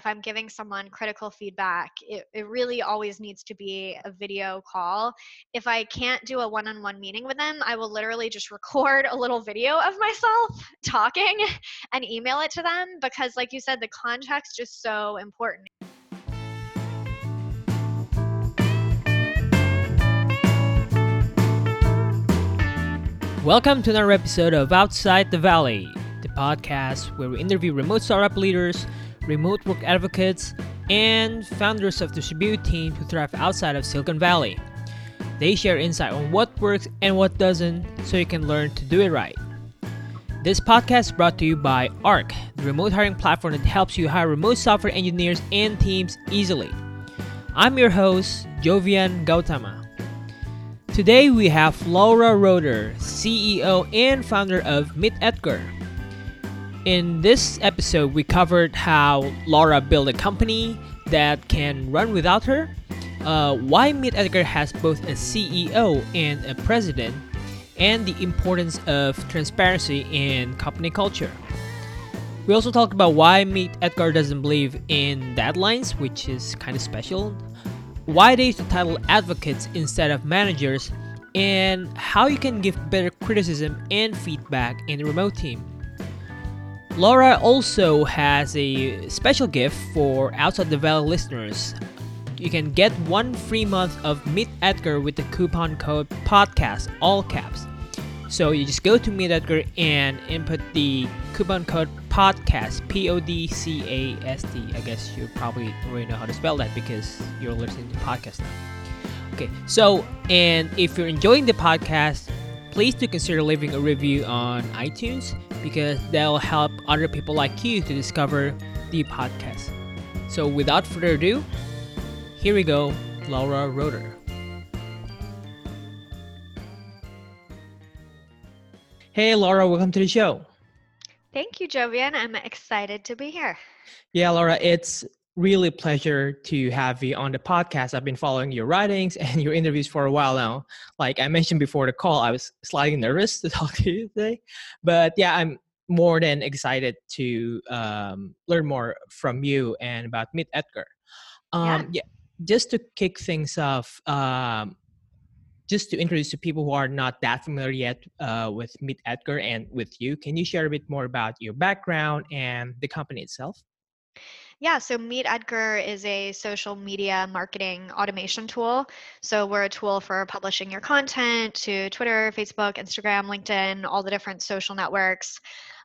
if I'm giving someone critical feedback, it, it really always needs to be a video call. If I can't do a one on one meeting with them, I will literally just record a little video of myself talking and email it to them because, like you said, the context is so important. Welcome to another episode of Outside the Valley, the podcast where we interview remote startup leaders, remote work advocates, and founders of distributed teams who thrive outside of Silicon Valley. They share insight on what works and what doesn't so you can learn to do it right. This podcast is brought to you by ARC, the remote hiring platform that helps you hire remote software engineers and teams easily. I'm your host, Jovian Gautama. Today we have Laura Roeder, CEO and founder of MeetEdgar. In this episode, we covered how Laura built a company that can run without her, uh, why MeetEdgar has both a CEO and a president, and the importance of transparency in company culture. We also talked about why Meet Edgar doesn't believe in deadlines, which is kind of special why they use the title advocates instead of managers, and how you can give better criticism and feedback in a remote team. Laura also has a special gift for outside the valley listeners. You can get one free month of Meet Edgar with the coupon code podcast, all caps. So you just go to MeetEdgar and input the coupon code podcast, P O D C A S T. I guess you probably already know how to spell that because you're listening to podcast now. Okay, so and if you're enjoying the podcast, please do consider leaving a review on iTunes because that'll help other people like you to discover the podcast. So without further ado, here we go, Laura Roeder. Hey, Laura, welcome to the show. Thank you, Jovian. I'm excited to be here. Yeah, Laura, it's really pleasure to have you on the podcast. I've been following your writings and your interviews for a while now. Like I mentioned before the call, I was slightly nervous to talk to you today. But yeah, I'm more than excited to um, learn more from you and about MeetEdgar. Um, yeah. yeah. Just to kick things off, um, just to introduce to people who are not that familiar yet uh, with MeetEdgar and with you, can you share a bit more about your background and the company itself? Yeah, so MeetEdgar is a social media marketing automation tool. So we're a tool for publishing your content to Twitter, Facebook, Instagram, LinkedIn, all the different social networks.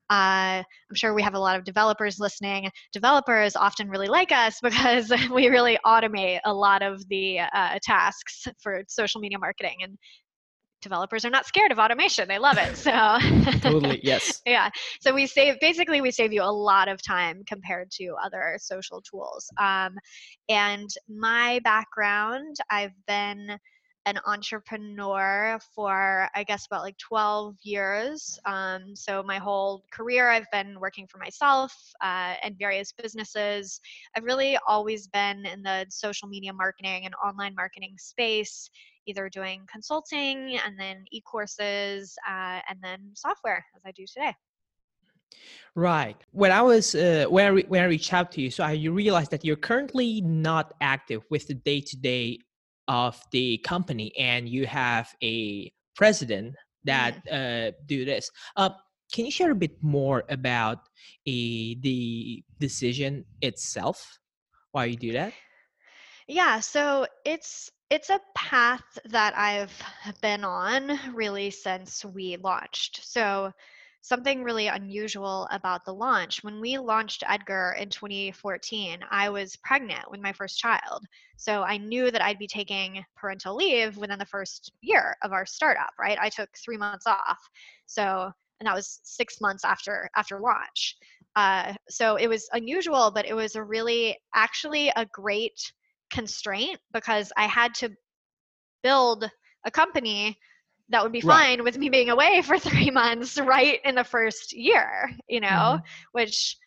Uh, I'm sure we have a lot of developers listening. Developers often really like us because we really automate a lot of the uh, tasks for social media marketing. And developers are not scared of automation. They love it. So totally yes. Yeah. So we save basically we save you a lot of time compared to other social tools. Um, and my background i've been an entrepreneur for I guess about like 12 years. Um, so my whole career, I've been working for myself uh, and various businesses. I've really always been in the social media marketing and online marketing space, either doing consulting and then e-courses uh, and then software as I do today. Right. When I was uh, when I re- when I reached out to you, so I you realized that you're currently not active with the day to day of the company and you have a president that uh, do this. Uh, can you share a bit more about uh, the decision itself? Why you do that? Yeah, so it's it's a path that I've been on really since we launched. So something really unusual about the launch. When we launched Edgar in 2014, I was pregnant with my first child. So I knew that I'd be taking parental leave within the first year of our startup, right? I took three months off. So, and that was six months after after launch. Uh, so it was unusual, but it was a really actually a great constraint because I had to build a company that would be fine right. with me being away for three months right in the first year you know mm-hmm. which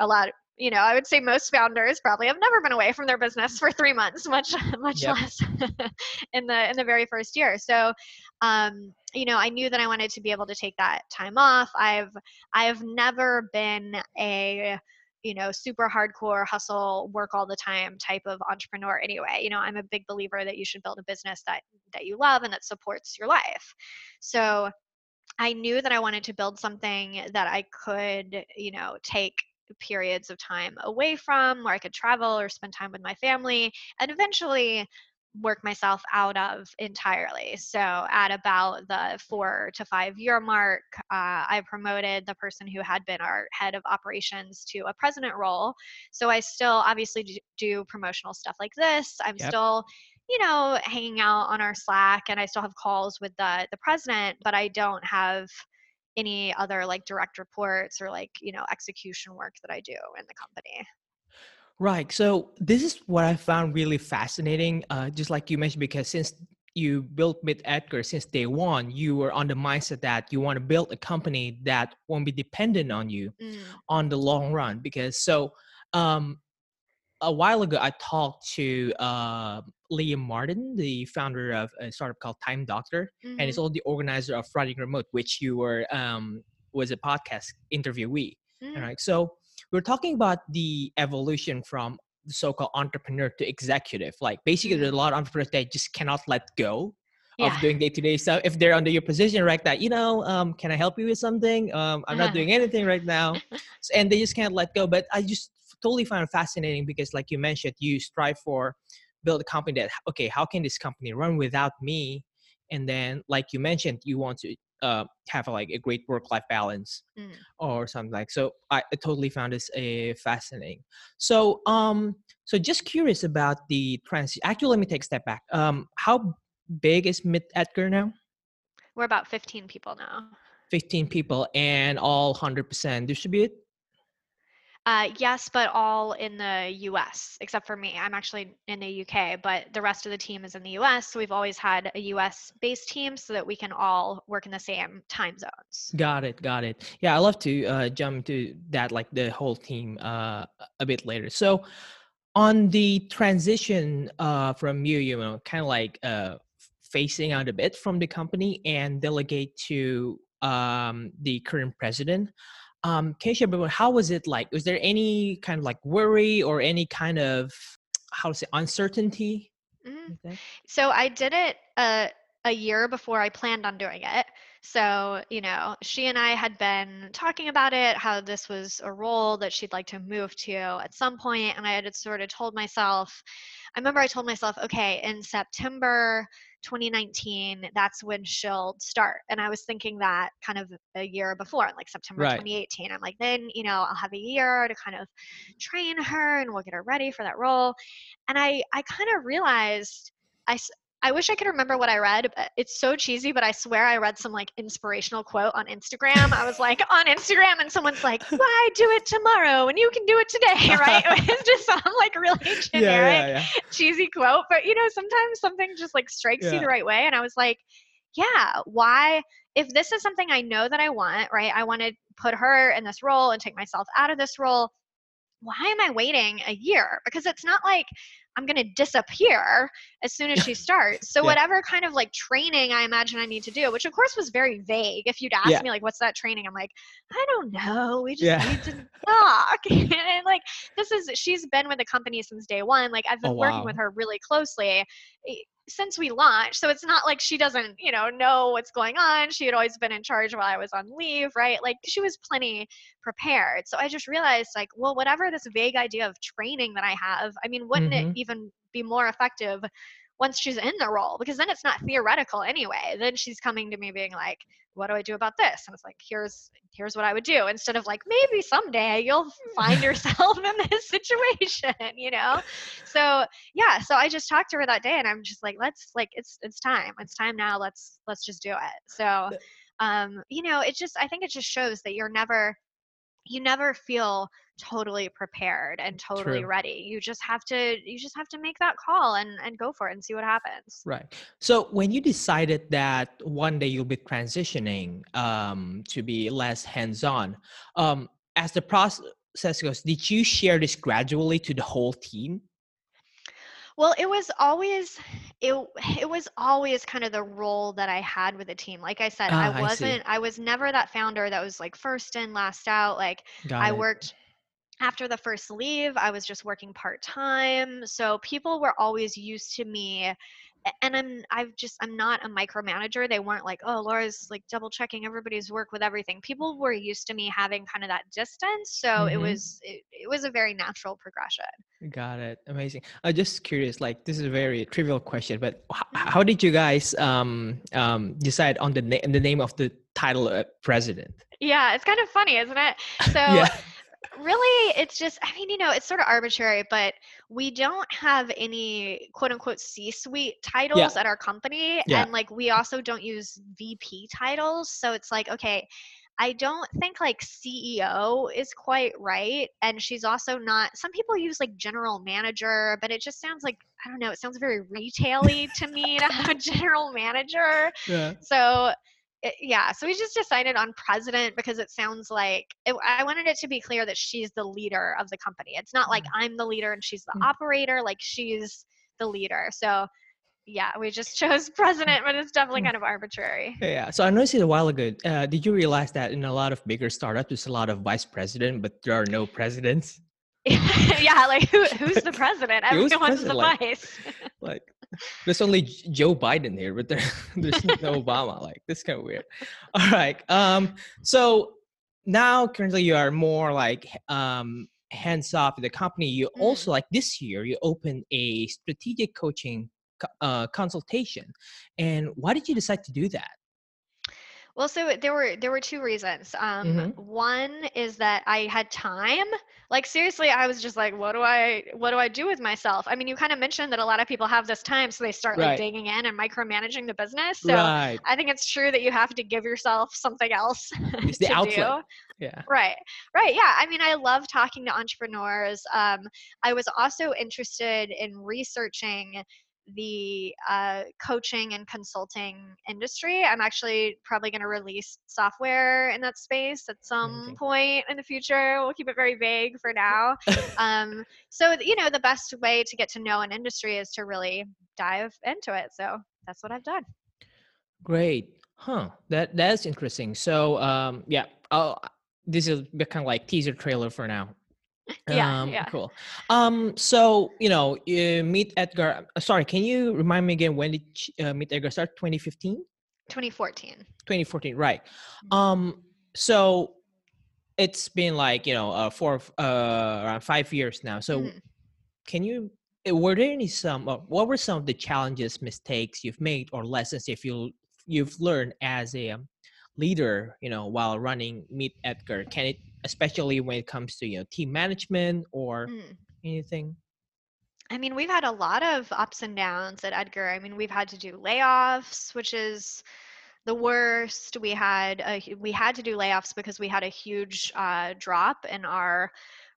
a lot you know i would say most founders probably have never been away from their business for three months much much yep. less in the in the very first year so um you know i knew that i wanted to be able to take that time off i've i've never been a you know super hardcore hustle work all the time type of entrepreneur anyway you know i'm a big believer that you should build a business that that you love and that supports your life. So i knew that i wanted to build something that i could you know take periods of time away from where i could travel or spend time with my family and eventually work myself out of entirely. So at about the four to five year mark, uh, I promoted the person who had been our head of operations to a president role. So I still obviously do promotional stuff like this. I'm yep. still you know hanging out on our slack and i still have calls with the the president but i don't have any other like direct reports or like you know execution work that i do in the company Right. So this is what I found really fascinating. Uh, just like you mentioned, because since you built MeetEdgar since day one, you were on the mindset that you want to build a company that won't be dependent on you mm. on the long run. Because so um, a while ago, I talked to uh, Liam Martin, the founder of a startup called Time Doctor, mm-hmm. and he's also the organizer of Friday Remote, which you were um, was a podcast interviewee. Mm. All right. So we're talking about the evolution from the so-called entrepreneur to executive. Like basically, there's a lot of entrepreneurs that just cannot let go yeah. of doing day-to-day stuff. If they're under your position, right, that you know, um, can I help you with something? Um, I'm not doing anything right now, and they just can't let go. But I just totally find it fascinating because, like you mentioned, you strive for build a company that okay, how can this company run without me? And then, like you mentioned, you want to uh, have a, like a great work-life balance mm. or something like so I, I totally found this a uh, fascinating. So um so just curious about the trans actually let me take a step back. Um how big is Meet Edgar now? We're about 15 people now. 15 people and all 100% distributed uh, yes, but all in the US, except for me. I'm actually in the UK, but the rest of the team is in the US. So we've always had a US based team so that we can all work in the same time zones. Got it. Got it. Yeah, I love to uh, jump to that, like the whole team, uh, a bit later. So on the transition uh, from you, you know, kind of like uh, facing out a bit from the company and delegate to um, the current president um, can you share about how was it like? Was there any kind of like worry or any kind of how to say uncertainty? Mm-hmm. So I did it uh, a year before I planned on doing it. So, you know, she and I had been talking about it, how this was a role that she'd like to move to at some point, And I had sort of told myself, I remember I told myself, okay, in September 2019, that's when she'll start. And I was thinking that kind of a year before, like September right. 2018. I'm like, then, you know, I'll have a year to kind of train her and we'll get her ready for that role. And I, I kind of realized I, I wish I could remember what I read. But it's so cheesy, but I swear I read some like inspirational quote on Instagram. I was like on Instagram, and someone's like, "Why do it tomorrow and you can do it today?" Right? it's just some like really generic, yeah, yeah, yeah. cheesy quote. But you know, sometimes something just like strikes you the right way, and I was like, "Yeah, why?" If this is something I know that I want, right? I want to put her in this role and take myself out of this role why am I waiting a year? Because it's not like I'm going to disappear as soon as she starts. So, yeah. whatever kind of like training I imagine I need to do, which of course was very vague. If you'd asked yeah. me, like, what's that training? I'm like, I don't know. We just yeah. need to talk. and like, this is, she's been with the company since day one. Like, I've oh, been oh, wow. working with her really closely eh, since we launched. So it's not like she doesn't, you know, know what's going on. She had always been in charge while I was on leave, right? Like she was plenty prepared. So I just realized like, well, whatever this vague idea of training that I have, I mean, wouldn't mm-hmm. it even be more effective once she's in the role because then it's not theoretical anyway. Then she's coming to me being like what do i do about this? And it's like here's here's what i would do instead of like maybe someday you'll find yourself in this situation you know? So yeah so i just talked to her that day and i'm just like let's like it's it's time. It's time now. Let's let's just do it. So um you know it just i think it just shows that you're never you never feel totally prepared and totally True. ready. You just have to you just have to make that call and and go for it and see what happens. Right. So when you decided that one day you'll be transitioning um, to be less hands-on um, as the process goes did you share this gradually to the whole team well, it was always it it was always kind of the role that I had with the team. Like I said, I ah, wasn't I, I, was never that founder that was like first in, last out. Like Got I it. worked after the first leave, I was just working part time. So people were always used to me and I'm I've just I'm not a micromanager. They weren't like, oh, Laura's like double checking everybody's work with everything. People were used to me having kind of that distance, so mm-hmm. it was it, it, was a very natural progression. Got it. Amazing. I'm just curious. Like this is a very trivial question, but h- mm-hmm. how did you guys um, um, decide on the name the name of the title of president? Yeah, it's kind of funny, isn't it? So. yeah really it's just i mean you know it's sort of arbitrary but we don't have any quote unquote c suite titles yeah. at our company yeah. and like we also don't use vp titles so it's like okay I don't think like CEO is quite right. And she's also not, some people use like general manager, but it just sounds like, I don't know, it sounds very retaily to me to have a general manager. Yeah. So it, yeah, so we just decided on president because it sounds like it, I wanted it to be clear that she's the leader of the company. It's not like mm-hmm. I'm the leader and she's the mm-hmm. operator, like she's the leader. So yeah, we just chose president, but it's definitely mm. kind of arbitrary. Yeah. So I noticed it a while ago. Uh, did you realize that in a lot of bigger startups, there's a lot of vice president, but there are no presidents? yeah, like who, who's the president? Everyone's president? the like, vice. like there's only Joe Biden here, but there, there's no Obama. Like this kind of weird. All right. Um. So now currently you are more like um hands off the company. You mm. also like this year you opened a strategic coaching uh, consultation, and why did you decide to do that? Well, so there were there were two reasons. Um, mm-hmm. One is that I had time. Like seriously, I was just like, what do I what do I do with myself? I mean, you kind of mentioned that a lot of people have this time, so they start right. like digging in and micromanaging the business. So right. I think it's true that you have to give yourself something else it's the outlet. Do. Yeah. Right. Right. Yeah. I mean, I love talking to entrepreneurs. Um, I was also interested in researching the uh, coaching and consulting industry. I'm actually probably going to release software in that space at some point in the future. We'll keep it very vague for now. um, so, you know, the best way to get to know an industry is to really dive into it. So that's what I've done. Great. Huh. That that's interesting. So, um, yeah, I'll, this is kind of like teaser trailer for now yeah, um, yeah. Cool. Um, so you know, uh, MeetEdgar. Uh, sorry, can you remind me again when did uh, MeetEdgar start? 2015. 2014. 2014, right? Mm-hmm. Um, so it's been like you know, uh, four, uh, around five years now. So, mm-hmm. can you? Uh, were there any some? Uh, what were some of the challenges, mistakes you've made, or lessons if you you've learned as a um, leader? You know, while running Meet Edgar, can it especially when it comes to you know team management or mm. anything I mean, we've had a lot of ups and downs at Edgar. I mean, we've had to do layoffs, which is the worst. We had a, we had to do layoffs because we had a huge uh, drop in our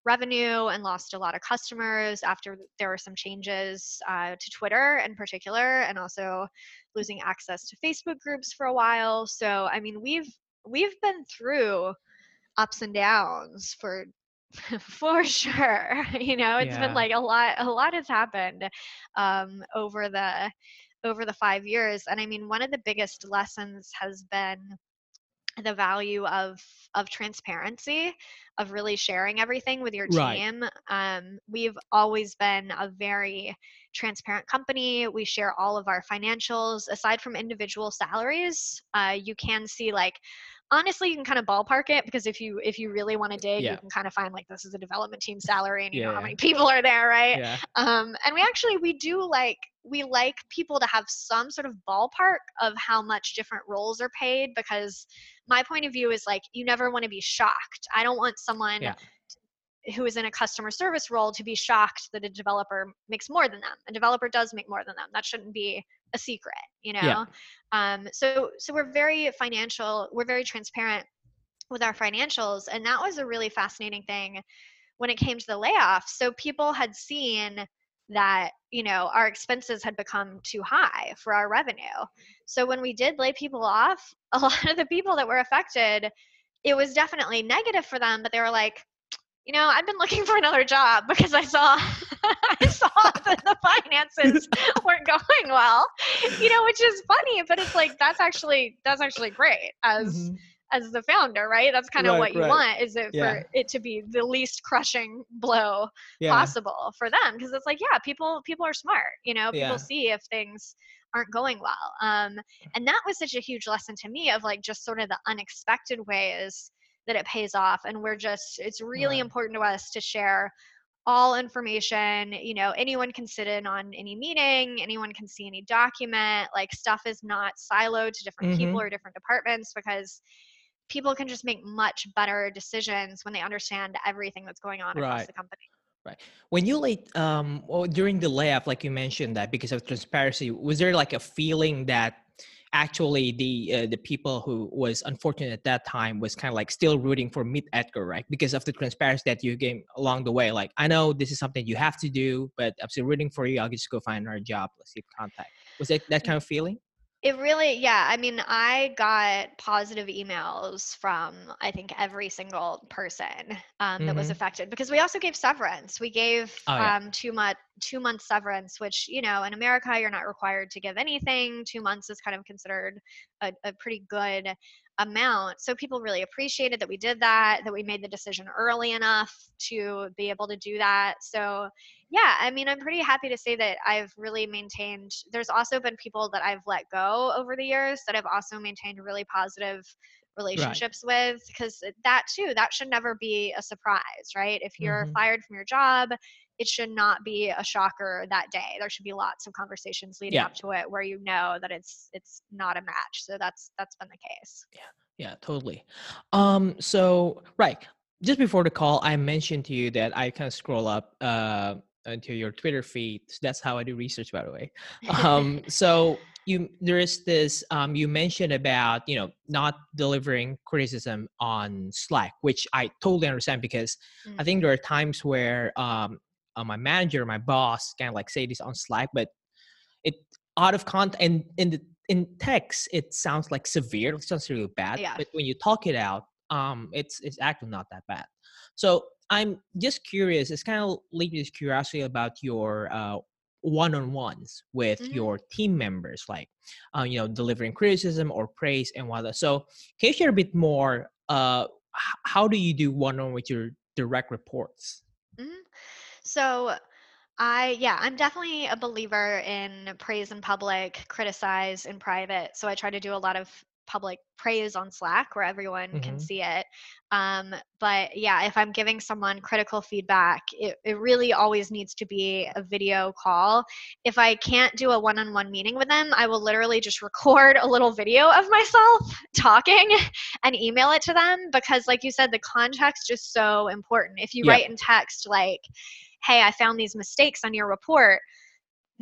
revenue and lost a lot of customers after there were some changes uh, to Twitter in particular, and also losing access to Facebook groups for a while. So, I mean, we've we've been through ups and downs for for sure you know it's yeah. been like a lot a lot has happened um, over the over the five years and i mean one of the biggest lessons has been the value of of transparency of really sharing everything with your team right. um, we've always been a very transparent company we share all of our financials aside from individual salaries uh, you can see like honestly you can kind of ballpark it because if you if you really want to dig yeah. you can kind of find like this is a development team salary and you yeah, know how many people are there right yeah. um and we actually we do like we like people to have some sort of ballpark of how much different roles are paid because my point of view is like you never want to be shocked i don't want someone who is in a customer service role to be shocked that a developer makes more than them. A developer does make more than them. That shouldn't be a secret, you know. Yeah. Um, so so we're very financial. We're very transparent with our financials, and that was a really fascinating thing when it came to the layoffs. So people had seen that you know our expenses had become too high for our revenue. So when we did lay people off, a lot of the people that were affected, it was definitely negative for them. But they were like you know, I've been looking for another job because I saw I saw that the finances weren't going well. You know, which is funny, but it's like that's actually that's actually great as mm-hmm. as the founder, right? That's kind of Right, what you right. want is it Yeah. for it to be the least crushing blow Yeah. possible for them because it's like yeah people people are smart you know people Yeah. see if things aren't going well um and that was such a huge lesson to me of like just sort of the unexpected ways that it pays off and we're just it's really Right. important to us to share all information you know anyone can sit in on any meeting anyone can see any document like stuff is not siloed to different people or different departments because people can just make much better decisions when they understand everything that's going on across the company Right. When you late um well, during the layoff, like you mentioned that because of transparency, was there like a feeling that actually the uh, the people who was unfortunate at that time was kind of like still rooting for MeetEdgar, right? Because of the transparency that you gave along the way. Like I know this is something you have to do, but I'm still rooting for you. I'll just go find another job. Let's keep contact. Was it that kind of feeling? It really, yeah. I mean, I got positive emails from I think every single person um, that was Mhm. affected because we also gave severance. We gave Oh, yeah. um, two month two month severance, which you know in America you're not required to give anything. Two months is kind of considered a, a pretty good amount. So people really appreciated that we did that, that we made the decision early enough to be able to do that. So yeah, I mean, I'm pretty happy to say that I've really maintained. There's also been people that I've let go over the years that I've also maintained really positive relationships with because that too that should never be a surprise right if you're Mhm. fired from your job it should not be a shocker that day there should be lots of conversations leading Yeah. up to it where you know that it's it's not a match so that's that's been the case Yeah, Yeah, totally. Um, so right, just before the call, I mentioned to you that I kind of scroll up uh into your Twitter feed. So that's how I do research, by the way. Um, so you there is this um you mentioned about you know not delivering criticism on Slack, which I totally understand because I Mm. think there are times where um uh, my manager, my boss, kind of like say this on Slack, but it out of context and in the in text it sounds like severe it sounds really bad Yeah. but when you talk it out um it's it's actually not that bad so i'm just curious it's kind of leading this curiosity about your uh one-on-ones with Mhm. your team members like uh, you know delivering criticism or praise and whatnot so can you share a bit more uh how do you do one-on with your direct reports. So I yeah, I'm definitely a believer in praise in public, criticize in private. So I try to do a lot of public praise on Slack where everyone can Mhm. see it. Um, but yeah, if I'm giving someone critical feedback, it, it really always needs to be a video call. If I can't do a one on one meeting with them, I will literally just record a little video of myself talking and email it to them because, like you said, the context is so important. If you Yeah. write in text, like, hey, I found these mistakes on your report,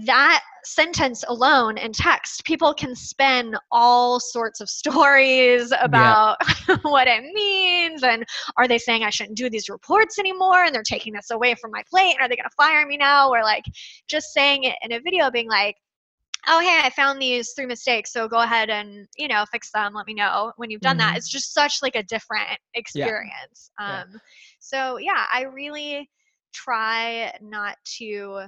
that sentence alone in text, people can spin all sorts of stories about what it means. And are they saying I shouldn't do these reports anymore? And they're taking this away from my plate. And are they going to fire me now? Or like just saying it in a video, being like, oh hey i found these three mistakes so go ahead and you know fix them let me know when you've done that Mhm. it's just such like a different experience Yeah. um so yeah i really try not to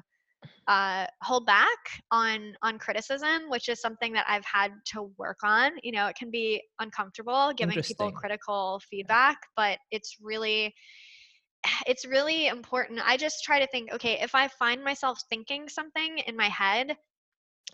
uh, hold back on on criticism which is something that i've had to work on you know it can be uncomfortable giving people critical feedback but it's really it's really important. I just try to think okay if i find myself thinking something in my head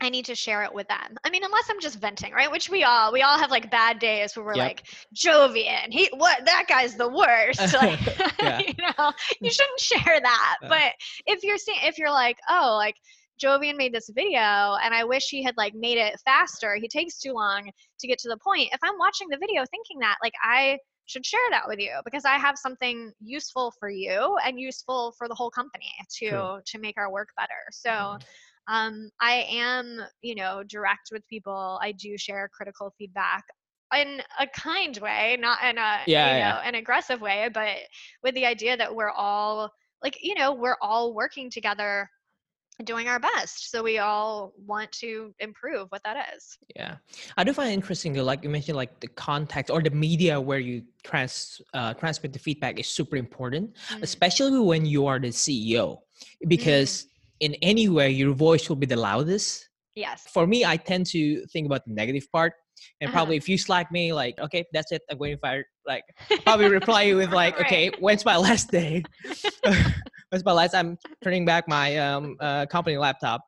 I need to share it with them. I mean, unless I'm just venting, right? Which we all we all have like bad days where we're Yep. like Jovian. He what that guy's the worst. Like you know, you shouldn't share that. Yeah. But if you're seeing if you're like, oh, like Jovian made this video and I wish he had like made it faster. He takes too long to get to the point. If I'm watching the video thinking that, like I should share that with you because I have something useful for you and useful for the whole company to True. to make our work better. So Mhm. Um, I am, you know, direct with people. I do share critical feedback in a kind way, not in a, Yeah, you yeah. know, an aggressive way, but with the idea that we're all like, you know, we're all working together doing our best. So we all want to improve what that is. Yeah, I do find it interesting though, like you mentioned, like the context or the media where you trans uh, transmit the feedback is super important, Mm, especially when you are the CEO, because in any way your voice will be the loudest Yes. for me, I tend to think about the negative part. And Uh-huh. probably if you slack me, like, okay, that's it, I'm going to fire. Like, probably reply you with like, Right. okay, when's my last day? when's my last? I'm turning back my um uh, company laptop.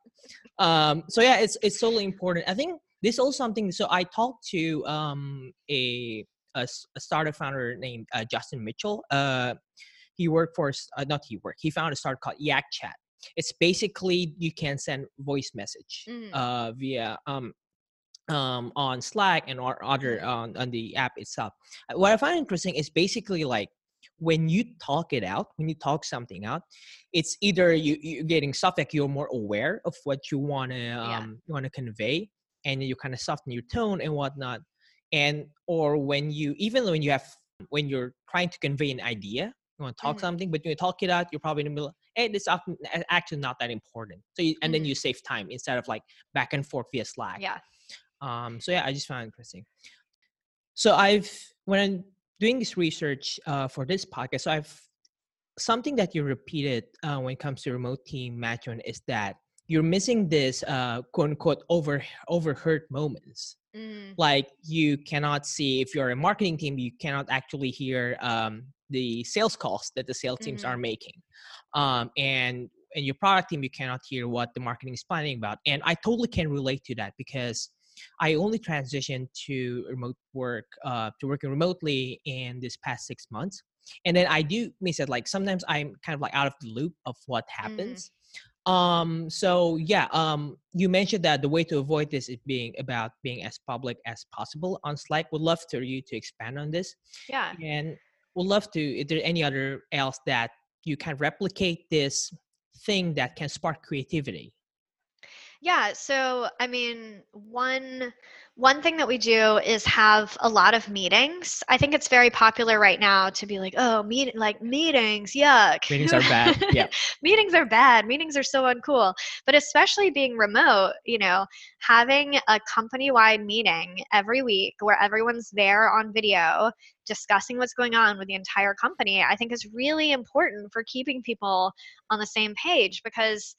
Um, so yeah, it's it's totally important. I think this is also something. So I talked to um a a, a startup founder named uh, Justin Mitchell. Uh, he worked for uh, not he worked. He found a startup called Yak Chat. It's basically you can send voice message Mm. uh, via um, um, on Slack and or other on, on the app itself. Uh, What I find interesting is basically like when you talk it out, when you talk something out, it's either you you're getting stuff like you're more aware of what you want to um, you want to convey, and you kind of soften your tone and whatnot, and or when you even when you have when you're trying to convey an idea, you want to talk Mhm. something, but when you talk it out, you're probably in the middle. Hey, this often actually not that important. So you, and then Mhm. you save time instead of like back and forth via Slack. Yeah. Um, so yeah, I just found it interesting. So I've when I'm doing this research uh, for this podcast, so I've something that you repeated uh, when it comes to remote team management is that you're missing this uh, quote unquote over overheard moments. Mm, Like you cannot see if you're a marketing team, you cannot actually hear um, the sales calls that the sales teams Mhm. are making, um, and in your product team, you cannot hear what the marketing is planning about. And I totally can relate to that because I only transitioned to remote work, uh, to working remotely in this past six months. And then I do miss it. Like sometimes I'm kind of like out of the loop of what happens. Um, so yeah, um, you mentioned that the way to avoid this is being about being as public as possible on Slack. Would love for you to expand on this. yeah. And would love to, if there any other else that you can replicate this thing that can spark creativity. Yeah, so I mean, one one thing that we do is have a lot of meetings. I think it's very popular right now to be like, "Oh, meet like meetings, yuck." Meetings are bad. Yeah. meetings are bad. Meetings are so uncool. But especially being remote, you know, having a company-wide meeting every week where everyone's there on video discussing what's going on with the entire company, I think is really important for keeping people on the same page because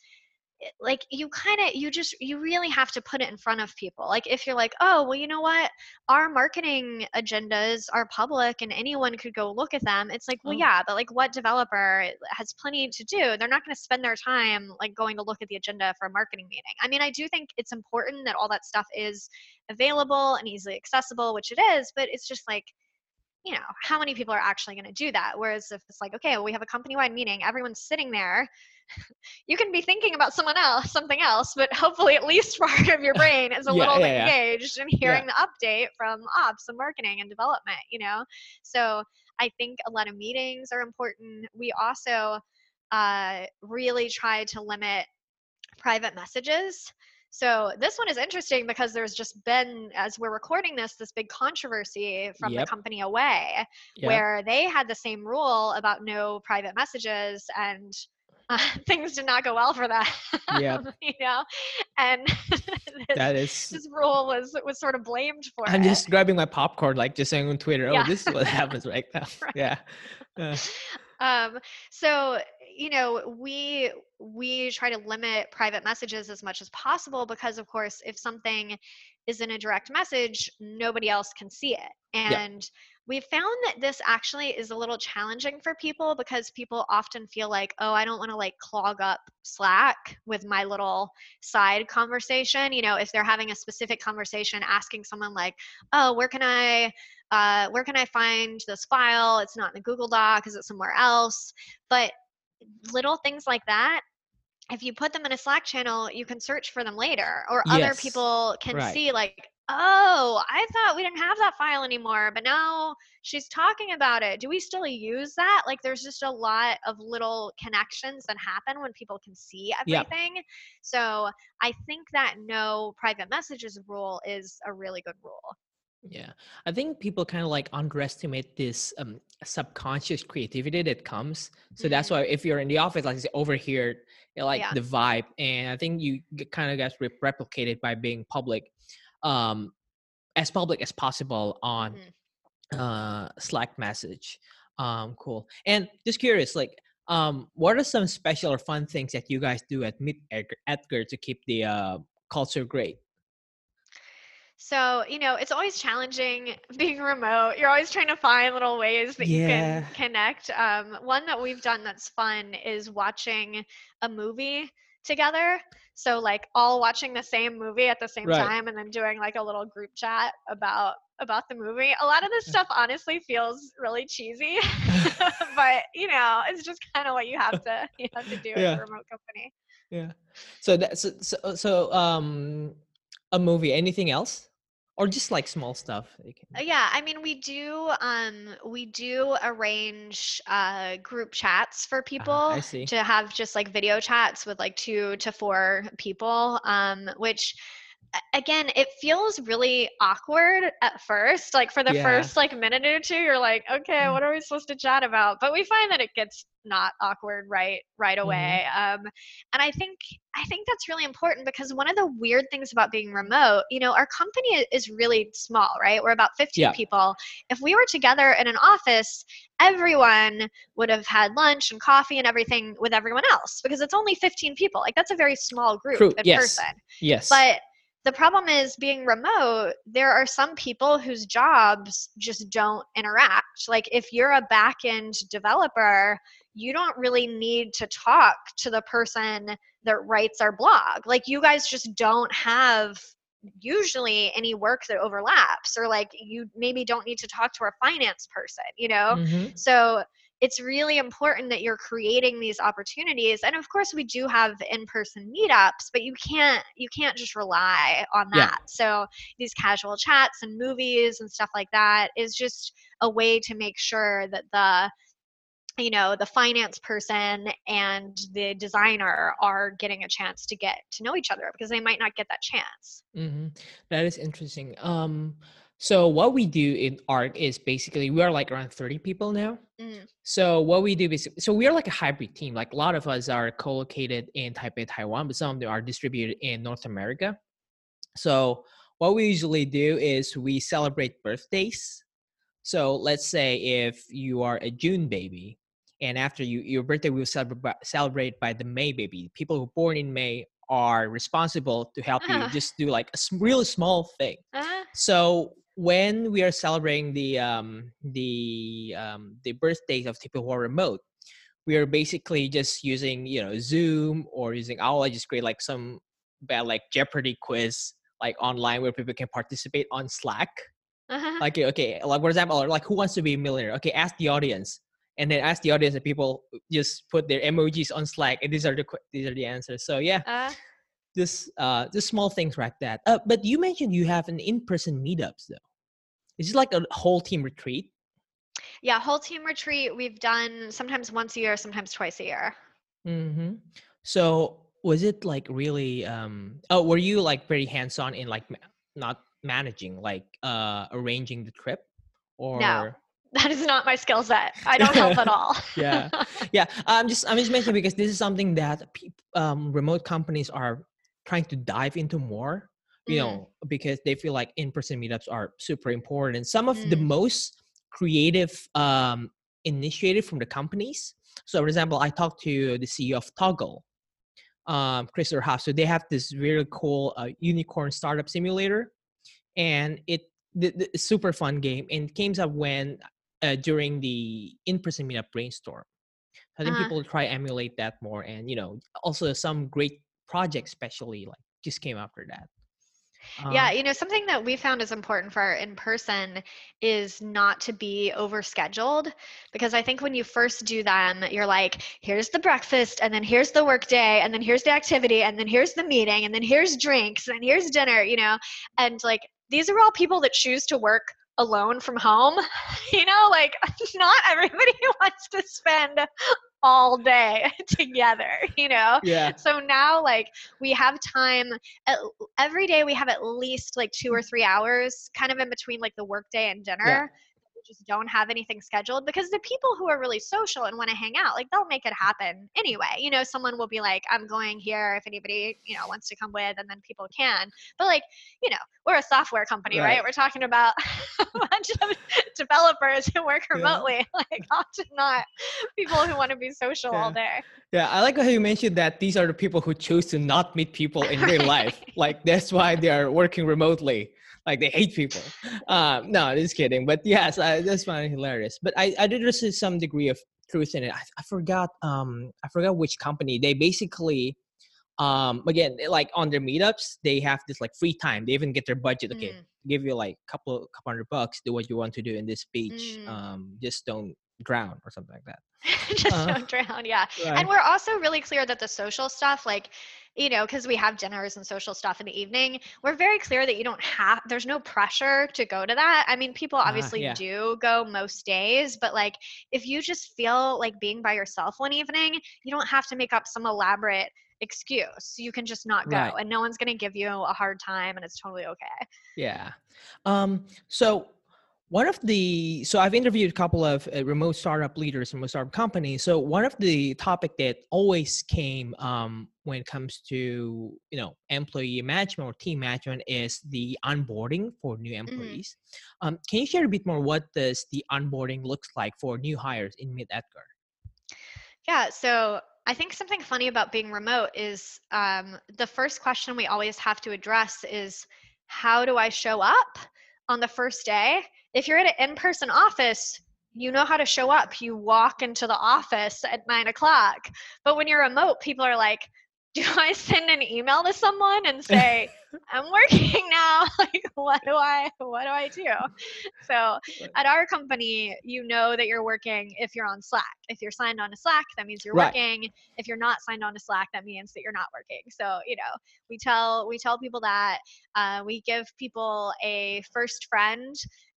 Eh, like you kind of you just you really have to put it in front of people. Like if you're like oh well you know what? Our marketing agendas are public and anyone could go look at them it's like well Oh. yeah but like what developer has plenty to do? They're not going to spend their time like going to look at the agenda for a marketing meeting. I mean i do think it's important that all that stuff is available and easily accessible which it is but it's just like you know how many people are actually going to do that? Whereas if it's like okay well, we have a company-wide meeting everyone's sitting there you can be thinking about someone else, something else, but hopefully at least part of your brain is a Yeah, little yeah, yeah. engaged in hearing the update from ops and marketing and development, you know? So I think a lot of meetings are important. We also uh, really try to limit private messages. So this one is interesting because there's just been, as we're recording this, this big controversy from Yep. the company Away Yeah. where they had the same rule about no private messages and uh, things did not go well for that. Yep. you know, and this, that is this rule was was sort of blamed for I'm it. just grabbing my popcorn, like just saying on Twitter, oh, Yeah. this is what happens right now. Right. Yeah. Uh, um so you know we we try to limit private messages as much as possible because of course if something is in a direct message nobody else can see it and we've found that this actually is a little challenging for people because people often feel like oh i don't want to like clog up slack with my little side conversation you know if they're having a specific conversation asking someone like oh where can i uh, where can I find this file? It's not in the Google Doc. Is it somewhere else? But little things like that, if you put them in a Slack channel, you can search for them later, or other people can right. see, like, oh, I thought we didn't have that file anymore, but now she's talking about it. Do we still use that? Like, there's just a lot of little connections that happen when people can see Yeah. everything. So I think that no private messages rule is a really good rule. Yeah, I think people kind of like underestimate this um, subconscious creativity that comes. So that's why if you're in the office, like over here, like Yeah. the vibe, and I think you kind of get replicated by being public, um, as public as possible on Mhm. uh, Slack message. Um, cool. And just curious, like, um, what are some special or fun things that you guys do at Meet Edgar, Edgar to keep the uh, culture great? So, you know, it's always challenging being remote. You're always trying to find little ways that you can connect. Um, one that we've done that's fun is watching a movie together. So, like, all watching the same movie at the same Right. time and then doing like a little group chat about about the movie. A lot of this stuff honestly feels really cheesy, but you know, it's just kind of what you have to you have to do in Yeah. a remote company. Yeah. So that's so, so so um a movie. Anything else, or just like small stuff? Uh, Yeah, I mean, we do um we do arrange uh group chats for Ah, people see. to have just like video chats with like two to four people um which again it feels really awkward at first like for the Yeah. first like minute or two you're like okay Mm. what are we supposed to chat about but we find that it gets not awkward right right Mhm. away um and i think i think that's really important because one of the weird things about being remote you know our company is really small right we're about 15 Yeah. people if we were together in an office everyone would have had lunch and coffee and everything with everyone else because it's only 15 people like that's a very small group True, in yes. person Yes. but the problem is being remote, there are some people whose jobs just don't interact. Like if you're a back end developer, you don't really need to talk to the person that writes our blog. Like you guys just don't have usually any work that overlaps or like you maybe don't need to talk to our finance person, you know? Mhm. So it's really important that you're creating these opportunities. And of course we do have in-person meetups, but you can't you can't just rely on Yeah. that. So these casual chats and movies and stuff like that is just a way to make sure that the you know the finance person and the designer are getting a chance to get to know each other because they might not get that chance. hmm That is interesting. Um, so what we do in ARC is basically we are like around thirty people now. Mm. So what we do is so we are like a hybrid team. Like a lot of us are co-located in Taipei, Taiwan, but some of them are distributed in North America. So what we usually do is we celebrate birthdays. So let's say if you are a June baby, and after you your birthday, we will celebrate by, celebrate by the May baby. People who born in May are responsible to help you Ah. just do like a really small thing. Uh, So when we are celebrating the um, the um, the birthdays of people who are remote, we are basically just using you know Zoom or using Owl. I just create like some bad like Jeopardy quiz like online where people can participate on Slack. uh-huh. Like okay, like for example, like who wants to be a millionaire? Okay, ask the audience, and then ask the audience, and people just put their emojis on Slack, and these are the these are the answers. So yeah, Uh, just uh just small things like that uh, but you mentioned you have an in-person meetups though is it like a whole team retreat yeah, whole team retreat we've done sometimes once a year, sometimes twice a year. mm-hmm. so was it like really um oh were you like very hands-on in like ma- not managing like uh arranging the trip or no That is not my skill set. I don't help at all. Yeah. yeah i'm just i'm just mentioning because this is something that um, remote companies are trying to dive into more you Mm. know because they feel like in-person meetups are super important and some of the Mm. most creative um, initiative from the companies so for example i talked to the ceo of Toggl um, chris Huff. so they have this really cool uh, unicorn startup simulator and it the, the super fun game and it came up when uh, during the in-person meetup brainstorm i think Uh-huh. people try emulate that more and you know also some great projects especially like just came after that. Yeah, Um, you know, something that we found is important for our in person is not to be overscheduled because I think when you first do them, you're like, here's the breakfast, and then here's the work day, and then here's the activity, and then here's the meeting, and then here's drinks, and here's dinner, you know, and like these are all people that choose to work alone from home, you know, like not everybody wants to spend all day together, you know. yeah So now, like, we have time at, every day. We have at least like two or mm. three hours, kind of in between like the workday and dinner. Just don't have anything scheduled because the people who are really social and want to hang out, like they'll make it happen anyway. You know, someone will be like, I'm going here if anybody, you know, wants to come with, and then people can. But like, you know, we're a software company, right? right? We're talking about a bunch of developers who work remotely, yeah. like often not people who want to be social yeah. all day. Yeah, I like how you mentioned that these are the people who choose to not meet people in real life. Like that's why they are working remotely like they hate people. Um, no, just kidding. But yes, I, that's funny, hilarious. But I, I did see some degree of truth in it. I, I forgot, um, I forgot which company. They basically, um, again, like on their meetups, they have this like free time. They even get their budget. Okay, mm. give you like a couple, couple hundred bucks. Do what you want to do in this beach. Mm. Um, just don't drown or something like that. just uh, don't drown. Yeah, right. and we're also really clear that the social stuff, like you know, because we have dinners and social stuff in the evening, we're very clear that you don't have, there's no pressure to go to that. I mean, people ah, obviously uh, yeah. do go most days, but like if you just feel like being by yourself one evening, you don't have to make up some elaborate excuse. You can just not go right. and no one's going to give you a hard time and it's totally okay. Yeah. Um, so one of the so i've interviewed a couple of uh, remote startup leaders remote startup companies so one of the topic that always came um, when it comes to you know employee management or team management is the onboarding for new mm-hmm. employees mm-hmm. um, can you share a bit more what does the onboarding looks like for new hires in MeetEdgar yeah so I think something funny about being remote is um, the first question we always have to address is how do I show up on the first day? If you're at an in-person office you know how to show up. You walk into the office at nine o'clock. But when you're remote people are like do i send an email to someone and say i'm working now? Like what do i what do i do? So at our company you know that you're working if you're on slack. If you're signed on to slack that means you're right. working. If you're not signed on to slack that means that you're not working. So you know we tell we tell people that uh, we give people a first friend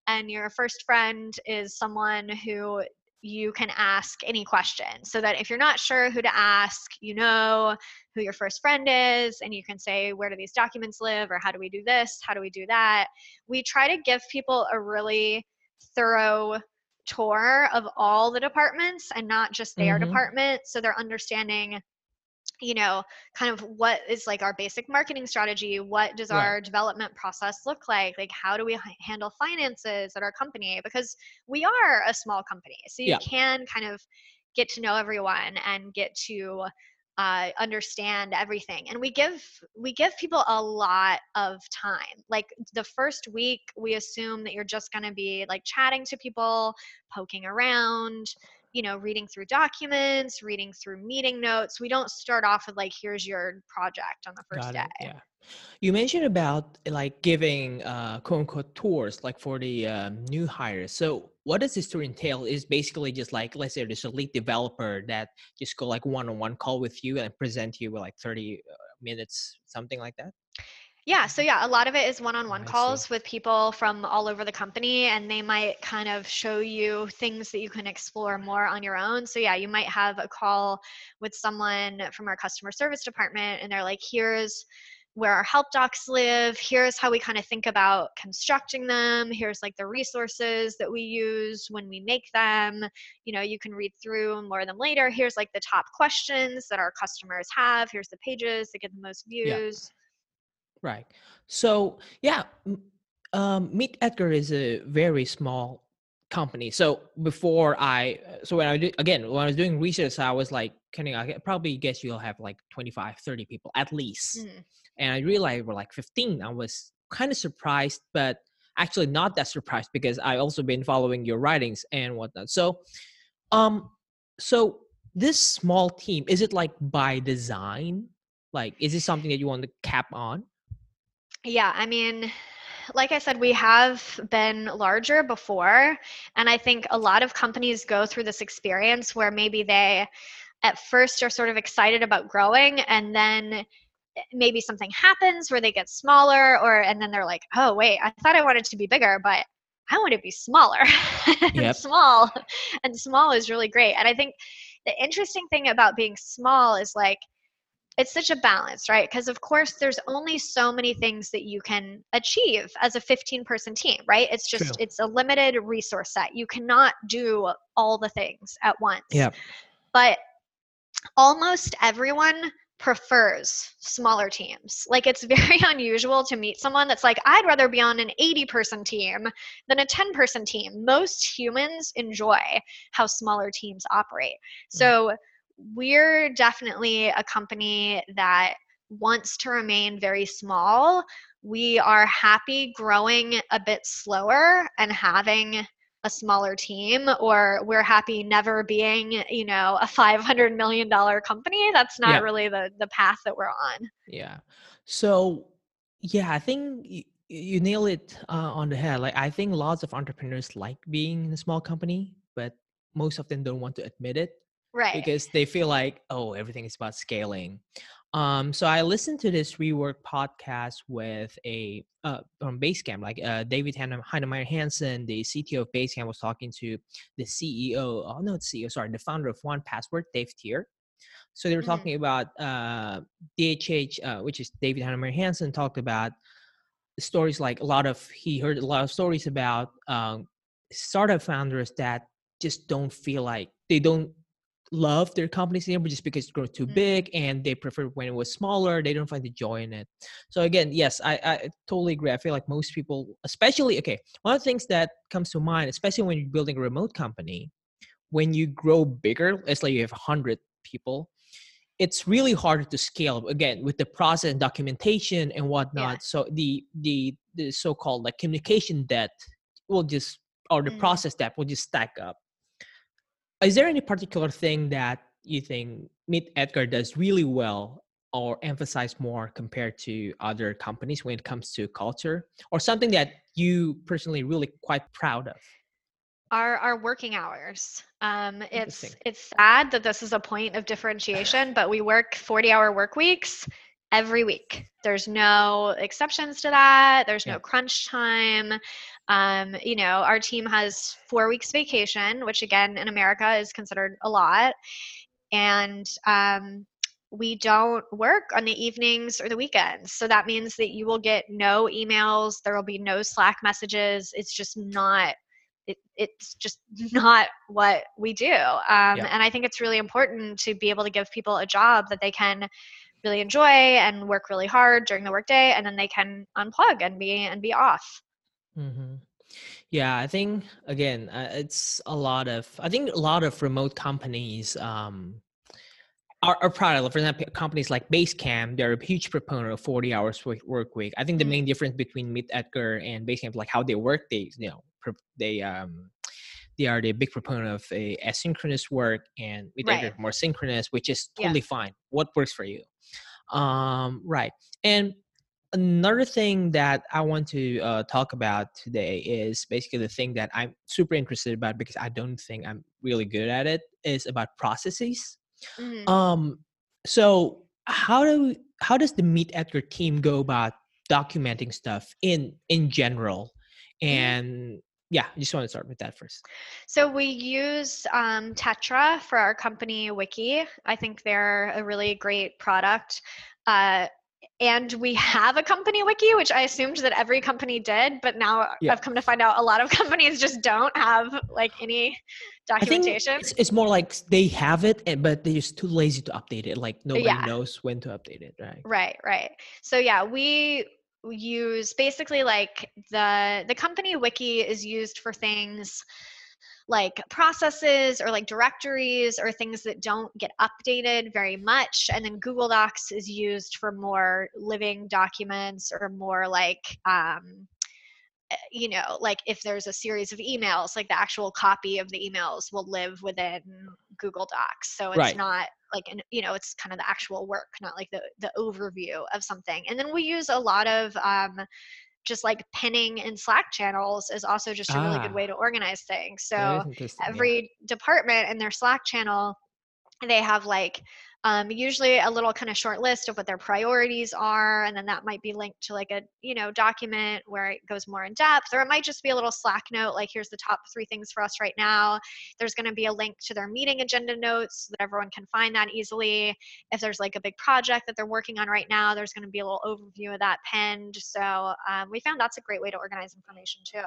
and your first friend is someone who you can ask any question so that if you're not sure who to ask, you know who your first friend is, and you can say, Where do these documents live? or How do we do this? How do we do that? We try to give people a really thorough tour of all the departments and not just their mm-hmm. department so they're understanding you know kind of what is like our basic marketing strategy what does right. our development process look like like how do we handle finances at our company because we are a small company so you yeah. can kind of get to know everyone and get to uh, understand everything and we give we give people a lot of time like the first week we assume that you're just going to be like chatting to people poking around you know reading through documents reading through meeting notes. We don't start off with like here's your project on the first day. yeah. You mentioned about like giving uh, quote unquote tours like for the uh, new hires. So what does this tour entail? Is basically just like let's say there's a lead developer that just go like one-on-one call with you and present you with like 30 uh, minutes something like that yeah, so yeah, a lot of it is one-on-one calls with people from all over the company and they might kind of show you things that you can explore more on your own. So yeah, you might have a call with someone from our customer service department and they're like, "Here's where our help docs live. Here's how we kind of think about constructing them. Here's like the resources that we use when we make them. You know, you can read through more of them later. Here's like the top questions that our customers have. Here's the pages that get the most views. Yeah Right. So yeah, um, Meet Edgar is a very small company. So before I, so when I did, again, when I was doing research, I was like, can I probably guess you'll have like 25, 30 people at least. Mm. And I realized we're like 15. I was kind of surprised, but actually not that surprised because I also been following your writings and whatnot. So, um, so this small team, is it like by design? Like, is this something that you want to cap on? Yeah, I mean, like I said, we have been larger before. And I think a lot of companies go through this experience where maybe they at first are sort of excited about growing and then eh, maybe something happens where they get smaller or and then they're like, oh wait, I thought I wanted to be bigger, but I want to be smaller. Yep. small. And small is really great. And I think the interesting thing about being small is like it's such a balance, right? Because of course there's only so many things that you can achieve as a 15 person team, right? It's just True. it's a limited resource set. You cannot do all the things at once. Yeah. But almost everyone prefers smaller teams. Like it's very unusual to meet someone that's like, I'd rather be on an 80 person team than a 10 person team. Most humans enjoy how smaller teams operate. Mm-hmm. So we're definitely a company that wants to remain very small. We are happy growing a bit slower and having a smaller team or we're happy never being you know a 500 million dollar company that's not Yeah. really the the path that we're on Yeah. So, yeah, I think you, you nail it uh, on the head. Like, I think lots of entrepreneurs like being in a small company, but most of them don't want to admit it right because they feel like, oh, everything is about scaling. Um, so I listened to this rework podcast with a uh, from Basecamp, like uh, David Heinemeier Hansson, the CTO of Basecamp, was talking to the CEO. Oh no, the CEO, sorry, the founder of 1Password, Dave Teare. So they were Mhm. talking about uh, DHH, uh, which is David Heinemeier Hansson, talked about stories like a lot of he heard a lot of stories about um, startup founders that just don't feel like they don't love their companies anymore just because it grown too Mm. big and they prefer when it was smaller they don't find the joy in it so again yes I, I totally agree i feel like most people especially okay one of the things that comes to mind especially when you're building a remote company when you grow bigger it's like you have 100 people it's really hard to scale again with the process and documentation and whatnot so the the the so-called like communication debt will just or the Mhm. process debt will just stack up is there any particular thing that you think meet edgar does really well or emphasize more compared to other companies when it comes to culture or something that you personally really quite proud of? Our our working hours. Um it's it's sad that this is a point of differentiation but we work 40 hour work weeks every week there's no exceptions to that there's Yeah. no crunch time um you know our team has four weeks vacation which again in america is considered a lot and um we don't work on the evenings or the weekends. So that means that you will get no emails, there will be no Slack messages. It's just not it, it's just not what we do. Um, Yeah. And I think it's really important to be able to give people a job that they can really enjoy and work really hard during the workday, and then they can unplug and be and be off. hmm Yeah, I think again, uh, it's a lot of. I think a lot of remote companies um, are, are proud of. For example, companies like Basecamp, they're a huge proponent of forty hours work, week. I think the Mm. main difference between Meet Edgar and Basecamp, like how they work, they you know they um they are the big proponent of a asynchronous work, and Meet Right. Edgar more synchronous, which is Yeah. totally fine. What works for you? Um, right, and another thing that I want to uh, talk about today is basically the thing that I'm super interested about because I don't think I'm really good at it is about processes. Mhm. Um, so how do how does the Meet Edgar team go about documenting stuff in in general? And yeah, I just want to start with that first. So we use um, Tettra for our company wiki. I think they're a really great product. Uh, and we have a company wiki, which I assumed that every company did, but now Yeah. I've come to find out a lot of companies just don't have like any I think documentation. it's, it's more like they have it, and- but they're just too lazy to update it. Like nobody Yeah. knows when to update it, right? Right, right. So yeah, we use basically like the the company wiki is used for things like processes or like directories or things that don't get updated very much and then google docs is used for more living documents or more like um eh, you know like if there's a series of emails like the actual copy of the emails will live within google docs so it's Right. not like an you know it's kind of the actual work not like the the overview of something and then we use a lot of um just like pinning in slack channels is also just a really good Ah. way to organize things so interesting, yeah. every department in their slack channel they have like um, usually a little kind of short list of what their priorities are and then that might be linked to like a you know document where it goes more in depth or it might just be a little slack note like here's the top three things for us right now. There's going to be a link to their meeting agenda notes so that everyone can find that easily. If there's like a big project that they're working on right now there's going to be a little overview of that pinned so um, we found that's a great way to organize information too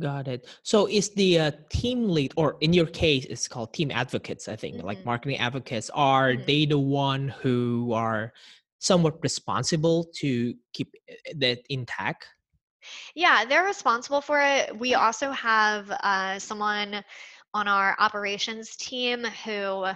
Got it. So is the uh, team lead, or in your case, it's called team advocates, I think, like Mhm. marketing advocates, are Mhm. they the one who are somewhat responsible to keep uh, that intact? Yeah, they're responsible for it. We also have uh, someone on our operations team who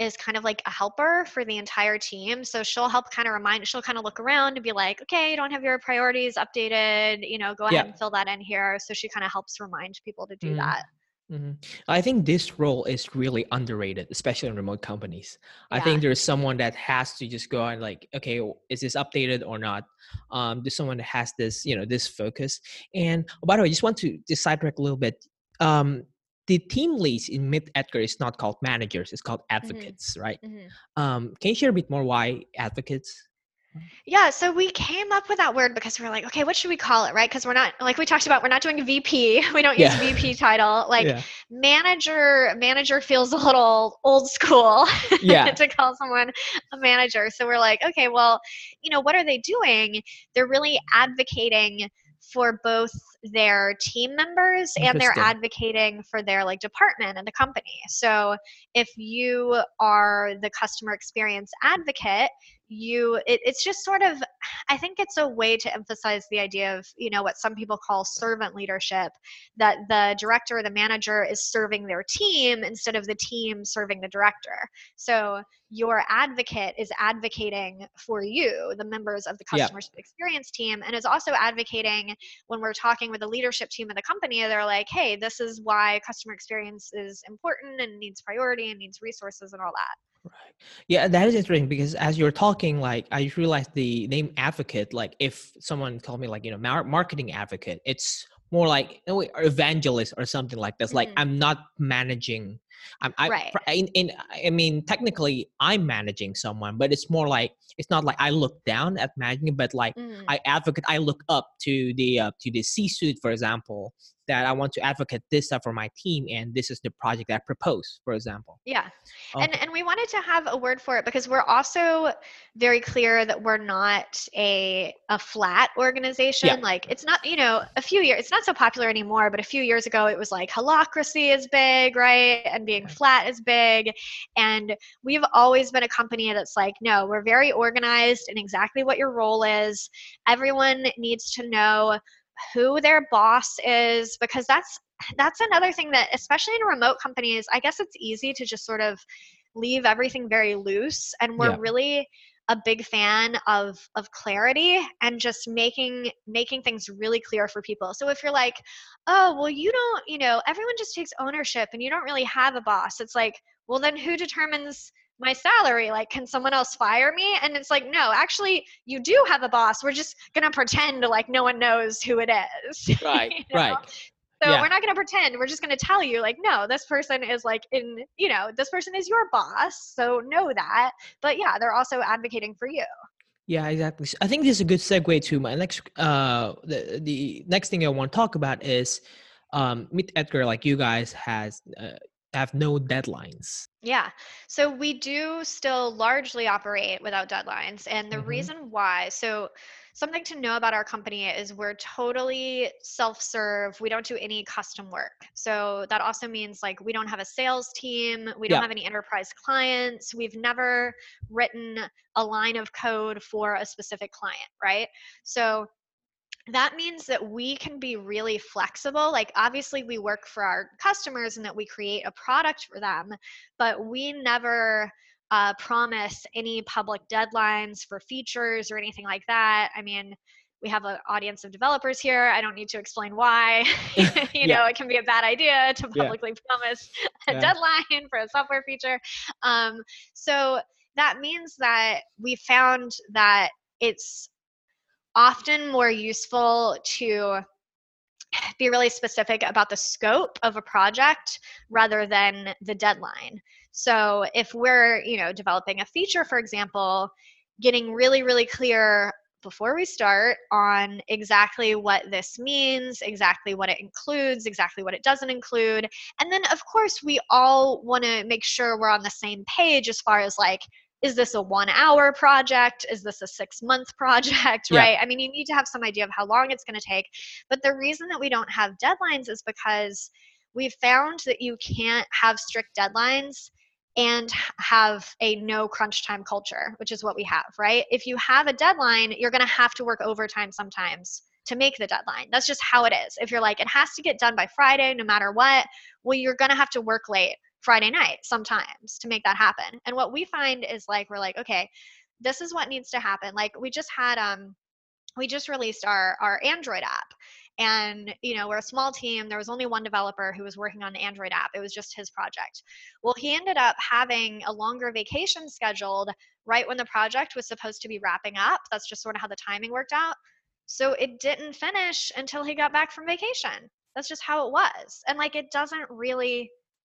is kind of like a helper for the entire team. So she'll help kind of remind, she'll kind of look around and be like, okay, you don't have your priorities updated, you know, go ahead Yeah. and fill that in here. So she kind of helps remind people to do that. hmm I think this role is really underrated, especially in remote companies. I think there's someone that has to just go and like, okay, is this updated or not? Um, there's someone that has this, you know, this focus. And oh, by the way, I just want to just sidetrack a little bit. Um, the team leads in MeetEdgar is not called managers; it's called advocates, right? Mhm. Um, can you share a bit more why advocates? Yeah, so we came up with that word because we are like, okay, what should we call it, right? Because we're not like we talked about, we're not doing VP. We don't use VP title. Like yeah, manager, manager feels a little old school Yeah. to call someone a manager. So we're like, okay, well, you know, what are they doing? They're really advocating for both their team members and they're advocating for their like department and the company. So if you are the customer experience advocate, you it, it's just sort of i think it's a way to emphasize the idea of you know what some people call servant leadership that the director or the manager is serving their team instead of the team serving the director so your advocate is advocating for you the members of the Yeah. customer experience team and is also advocating when we're talking with the leadership team of the company they're like hey this is why customer experience is important and needs priority and needs resources and all that Right. Yeah, that is interesting because as you're talking, like I realized the name advocate, like if someone called me like, you know, mar- marketing advocate, it's more like in a evangelist or something like this. Like Mhm. I'm not managing. I'm I, Right. in, in I mean technically I'm managing someone, but it's more like it's not like I look down at managing, but like Mhm. I advocate. I look up to the uh, to the C-suite, for example, that I want to advocate this stuff for my team, and this is the project that I propose, for example. Yeah. Oh, And and we wanted to have a word for it because we're also very clear that we're not a a flat organization. Like it's not, you know, a few years it's not so popular anymore, but a few years ago it was like holacracy is big, right? And being flat is big. And we've always been a company that's like, no, we're very organized in exactly what your role is. Everyone needs to know who their boss is because that's that's another thing that especially in remote companies i guess it's easy to just sort of leave everything very loose and we're Yeah. really a big fan of of clarity and just making making things really clear for people so if you're like oh well you don't you know everyone just takes ownership and you don't really have a boss it's like well then who determines my salary like can someone else fire me and it's like no actually you do have a boss we're just gonna pretend like no one knows who it is right, you know? right. so Yeah. we're not going to pretend. We're just going to tell you, like, no, this person is like in, you know, this person is your boss. So know that. But yeah, they're also advocating for you. Yeah, exactly. So I think this is a good segue to my next. Uh, the the next thing I want to talk about is, um, Meet Edgar, like you guys has uh, have no deadlines. Yeah. So we do still largely operate without deadlines. And the Mhm. reason why, so something to know about our company is we're totally self serve. We don't do any custom work. So that also means like we don't have a sales team, we don't Yeah. have any enterprise clients. We've never written a line of code for a specific client, right? So that means that we can be really flexible. Like, obviously, we work for our customers and that we create a product for them, but we never uh, promise any public deadlines for features or anything like that. I mean, we have an audience of developers here. I don't need to explain why. you Yeah. know, it can be a bad idea to Yeah. publicly promise a Yeah. deadline for a software feature. Um, so that means that we found that it's often more useful to be really specific about the scope of a project rather than the deadline. So if we're, you know, developing a feature, for example, getting really, really clear before we start on exactly what this means, exactly what it includes, exactly what it doesn't include. And then, of course, we all want to make sure we're on the same page as far as like, is this a one hour project? Is this a six month project? Yeah. Right? I mean, you need to have some idea of how long it's going to take. But the reason that we don't have deadlines is because we've found that you can't have strict deadlines and have a no crunch time culture, which is what we have, right? If you have a deadline, you're going to have to work overtime sometimes to make the deadline. That's just how it is. If you're like, it has to get done by Friday no matter what, well, you're going to have to work late Friday night sometimes to make that happen. And what we find is like, we're like, okay, this is what needs to happen. Like, we just had, um, we just released our our android app and you know we're a small team there was only one developer who was working on the android app it was just his project well he ended up having a longer vacation scheduled right when the project was supposed to be wrapping up that's just sort of how the timing worked out so it didn't finish until he got back from vacation that's just how it was and like it doesn't really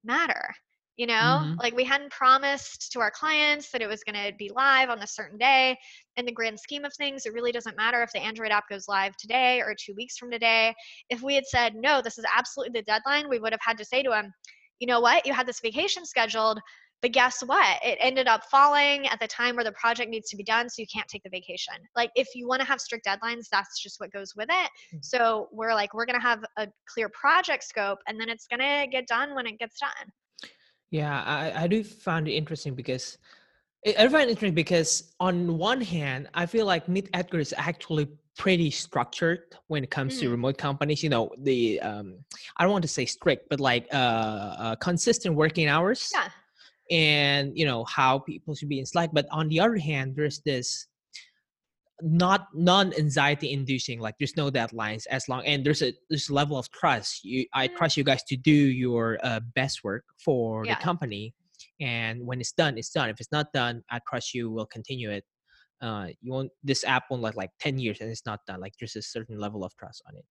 matter you know? Mhm. like we hadn't promised to our clients that it was going to be live on a certain day. In the grand scheme of things it really doesn't matter if the android app goes live today or two weeks from today. If we had said no this is absolutely the deadline we would have had to say to him you know what? You had this vacation scheduled but guess what it ended up falling at the time where the project needs to be done so you can't take the vacation like if you want to have strict deadlines that's just what goes with it Mhm. so we're like we're going to have a clear project scope and then it's going to get done when it gets done Yeah, I, I do find it interesting because I find it interesting because on one hand, I feel like Meet Edgar is actually pretty structured when it comes to Mm. remote companies. You know, the um, I don't want to say strict, but like uh, uh, consistent working hours yeah and you know how people should be in Slack. But on the other hand, there's this not non-anxiety inducing like there's no deadlines as long and there's a there's a level of trust you i Mhm. trust you guys to do your uh, best work for Yeah. the company and when it's done it's done if it's not done i trust you will continue it uh you won't this app won't like like 10 years and it's not done like there's a certain level of trust on it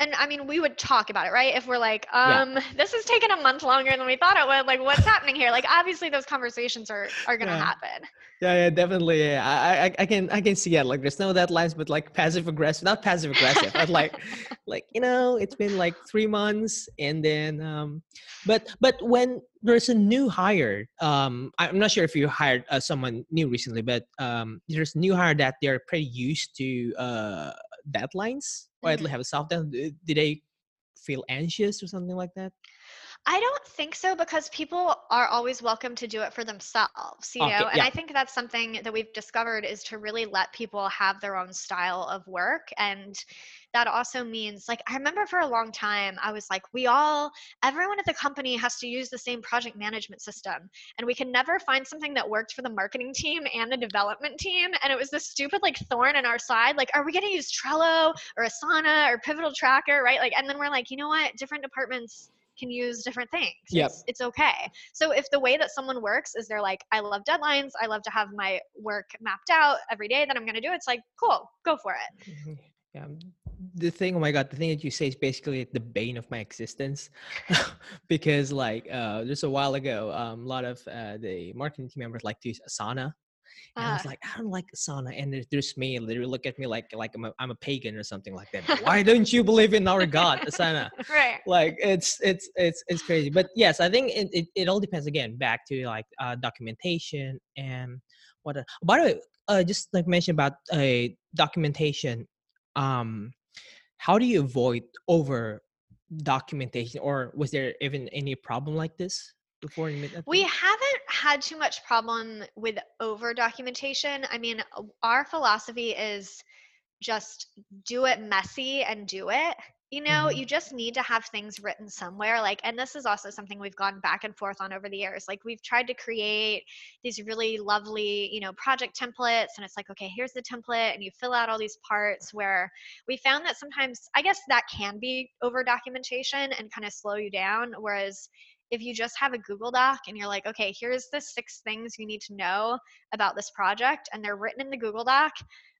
and I mean, we would talk about it, right? If we're like, Yeah. um, this is taking a month longer than we thought it would. Like, what's happening here? Like, obviously, those conversations are are gonna Yeah. happen. yeah yeah definitely yeah. I, I i can i can see it like there's no deadlines but like passive aggressive not passive aggressive but like like you know it's been like three months and then um but but when there's a new hire um i'm not sure if you hired uh, someone new recently but um there's a new hire that they're pretty used to uh deadlines or at Mhm. least have a soft deadline do they feel anxious or something like that I don't think so because people are always welcome to do it for themselves, you Okay, know? And yeah. I think that's something that we've discovered is to really let people have their own style of work. And that also means, like, I remember for a long time, I was like, we all, everyone at the company has to use the same project management system. And we can never find something that worked for the marketing team and the development team. And it was this stupid, like, thorn in our side. Like, are we going to use Trello or Asana or Pivotal Tracker, right? Like, and then we're like, you know what? Different departments can use different things. Yep. It's, it's okay. So if the way that someone works is they're like, I love deadlines, I love to have my work mapped out every day that I'm going to do, it's like, cool, go for it. Mhm. Yeah. um, The thing, oh my god, the thing that you say is basically the bane of my existence, because like uh, just a while ago, um, a lot of uh, the marketing team members like to use Asana, and I Uh, was like, I don't like Asana, and there's, me, they look at me like like I'm a, I'm a pagan or something like that. Why don't you believe in our God, Asana? right. like it's it's it's it's crazy but yes i think it, it, it all depends again back to like uh, documentation and what uh, by the way uh, just like mention about uh, documentation um how do you avoid over documentation or was there even any problem like this before you made that We haven't had too much problem with over documentation. I mean, uh, our philosophy is just do it messy and do it. You know, Mhm. you just need to have things written somewhere. Like, and this is also something we've gone back and forth on over the years. Like, we've tried to create these really lovely, you know, project templates. And it's like, okay, here's the template, and you fill out all these parts where we found that sometimes, I guess that can be over documentation and kind of slow you down. Whereas if you just have a Google Doc and you're like, okay, here's the six things you need to know about this project, and they're written in the Google Doc,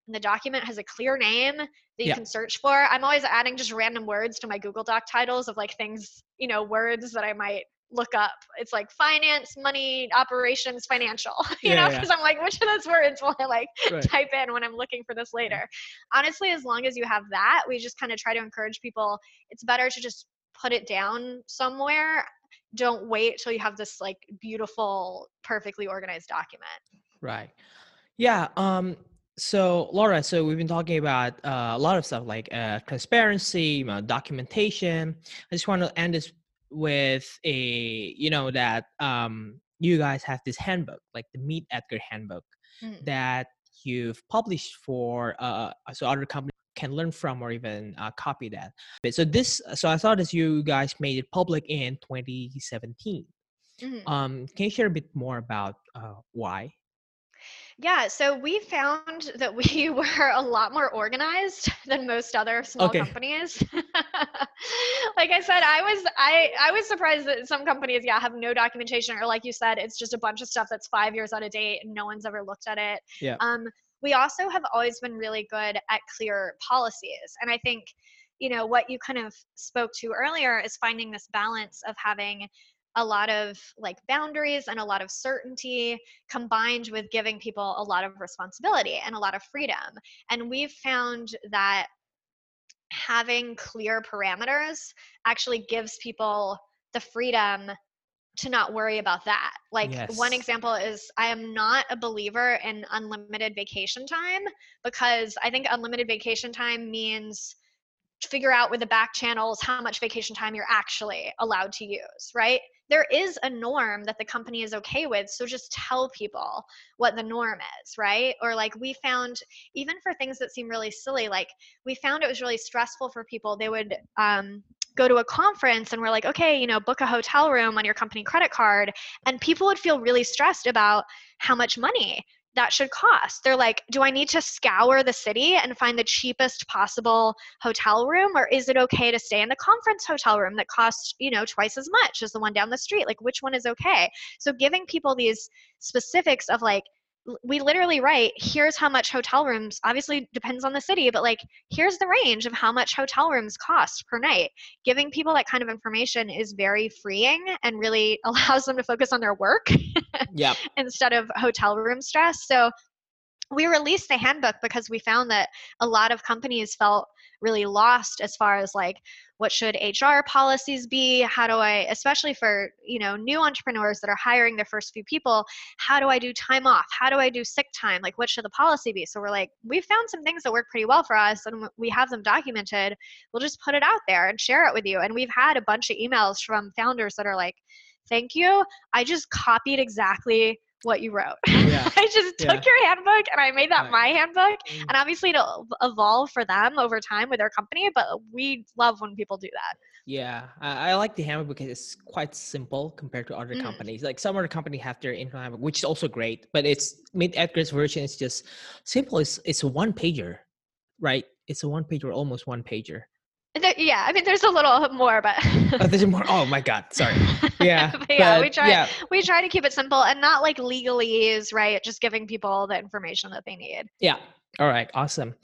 and the document has a clear name that you Yeah. can search for. I'm always adding just random words to my Google Doc titles of like things, you know, words that I might look up. It's like finance, money, operations, financial. You Yeah, know, yeah. because I'm like, which of those words will I like Right. type in when I'm looking for this later? Honestly, as long as you have that, we just kind of try to encourage people. It's better to just put it down somewhere. Don't wait till you have this like beautiful, perfectly organized document. Right. Yeah. Um. So Laura, so we've been talking about uh, a lot of stuff like uh, transparency, you know, documentation. I just want to end this with a, you know, that um, you guys have this handbook, like the Meet Edgar handbook, Mm. that you've published for, uh, so other companies can learn from or even uh, copy that. But So this, so I thought as you guys made it public in 2017. Mhm. Um, can you share a bit more about uh, why? Yeah, so we found that we were a lot more organized than most other small Okay. companies. like I said, I was I I was surprised that some companies, yeah, have no documentation or like you said, it's just a bunch of stuff that's five years out of date and no one's ever looked at it. Yeah. Um, we also have always been really good at clear policies. And I think, you know, what you kind of spoke to earlier is finding this balance of having a lot of like boundaries and a lot of certainty combined with giving people a lot of responsibility and a lot of freedom. And we've found that having clear parameters actually gives people the freedom to not worry about that. Like one example is I am not a believer in unlimited vacation time because I think unlimited vacation time means figure out with the back channels how much vacation time you're actually allowed to use, right? There is a norm that the company is okay with, so just tell people what the norm is, right? Or like we found even for things that seem really silly, like we found it was really stressful for people. They would um go to a conference and we're like, okay, you know, book a hotel room on your company credit card. And people would feel really stressed about how much money that should cost. They're like, do I need to scour the city and find the cheapest possible hotel room? Or is it okay to stay in the conference hotel room that costs, you know, twice as much as the one down the street? Like, which one is okay? So giving people these specifics of like, we literally write here's how much hotel rooms obviously depends on the city but like here's the range of how much hotel rooms cost per night giving people that kind of information is very freeing and really allows them to focus on their work Yep. instead of hotel room stress. So we released the handbook because we found that a lot of companies felt really lost as far as like what should HR policies be? How do I especially for, you know, new entrepreneurs that are hiring their first few people, how do I do time off? How do I do sick time? Like what should the policy be? So we're like, we found some things that work pretty well for us and we have them documented. We'll just put it out there and share it with you. And we've had a bunch of emails from founders that are like, "Thank you. I just copied exactly what you wrote. Yeah. I just Yeah. took your handbook and I made that Right. my handbook. Mm. And obviously it'll evolve for them over time with their company, but we love when people do that. Yeah, I, I like the handbook because it's quite simple compared to other Mm. companies. Like some other company have their internal handbook, which is also great, but it's MeetEdgar's version is just simple. It's it's a one pager, right? It's a one pager, almost one pager. Yeah, I mean, there's a little more, but Oh, there's more. Oh my god, sorry. Yeah, but yeah, we try Yeah, we try to keep it simple and not like legalese, right? Just giving people the information that they need. yeah. All right, awesome.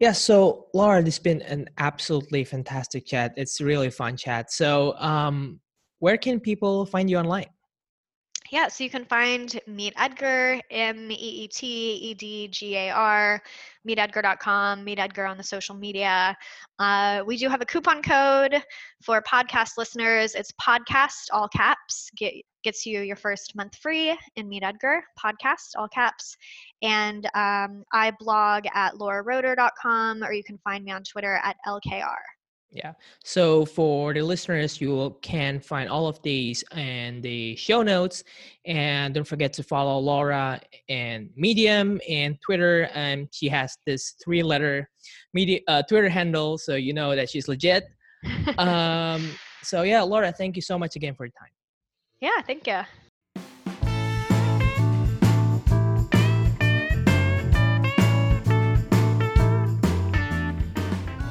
Yeah, so Laura, this has been an absolutely fantastic chat. It's really fun chat. So, um, where can people find you online? Yeah, so you can find Meet Edgar, M E E T E D G A R, meetedgar.com, Meet Edgar on the social media. Uh, we do have a coupon code for podcast listeners. It's podcast, all caps, get, gets you your first month free in Meet Edgar, podcast, all caps. And um, I blog at lauraroeder.com, or you can find me on Twitter at LKR. Yeah. So for the listeners, you can find all of these in the show notes. And don't forget to follow Laura and Medium and Twitter. And she has this three letter media uh, Twitter handle. So you know that she's legit. Um, so yeah, Laura, thank you so much again for your time. yeah, thank you.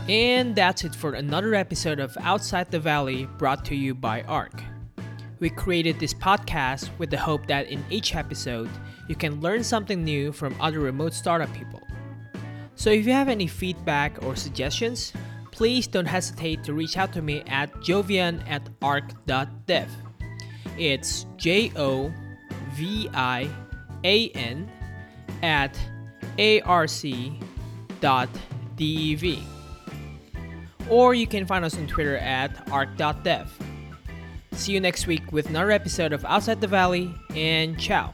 And that's it for another episode of Outside the Valley brought to you by ARC. We created this podcast with the hope that in each episode, you can learn something new from other remote startup people. So if you have any feedback or suggestions, please don't hesitate to reach out to me at jovian at arc.dev. It's J O V I A N at arc.dev. Or you can find us on Twitter at arc.dev. See you next week with another episode of Outside the Valley, and ciao.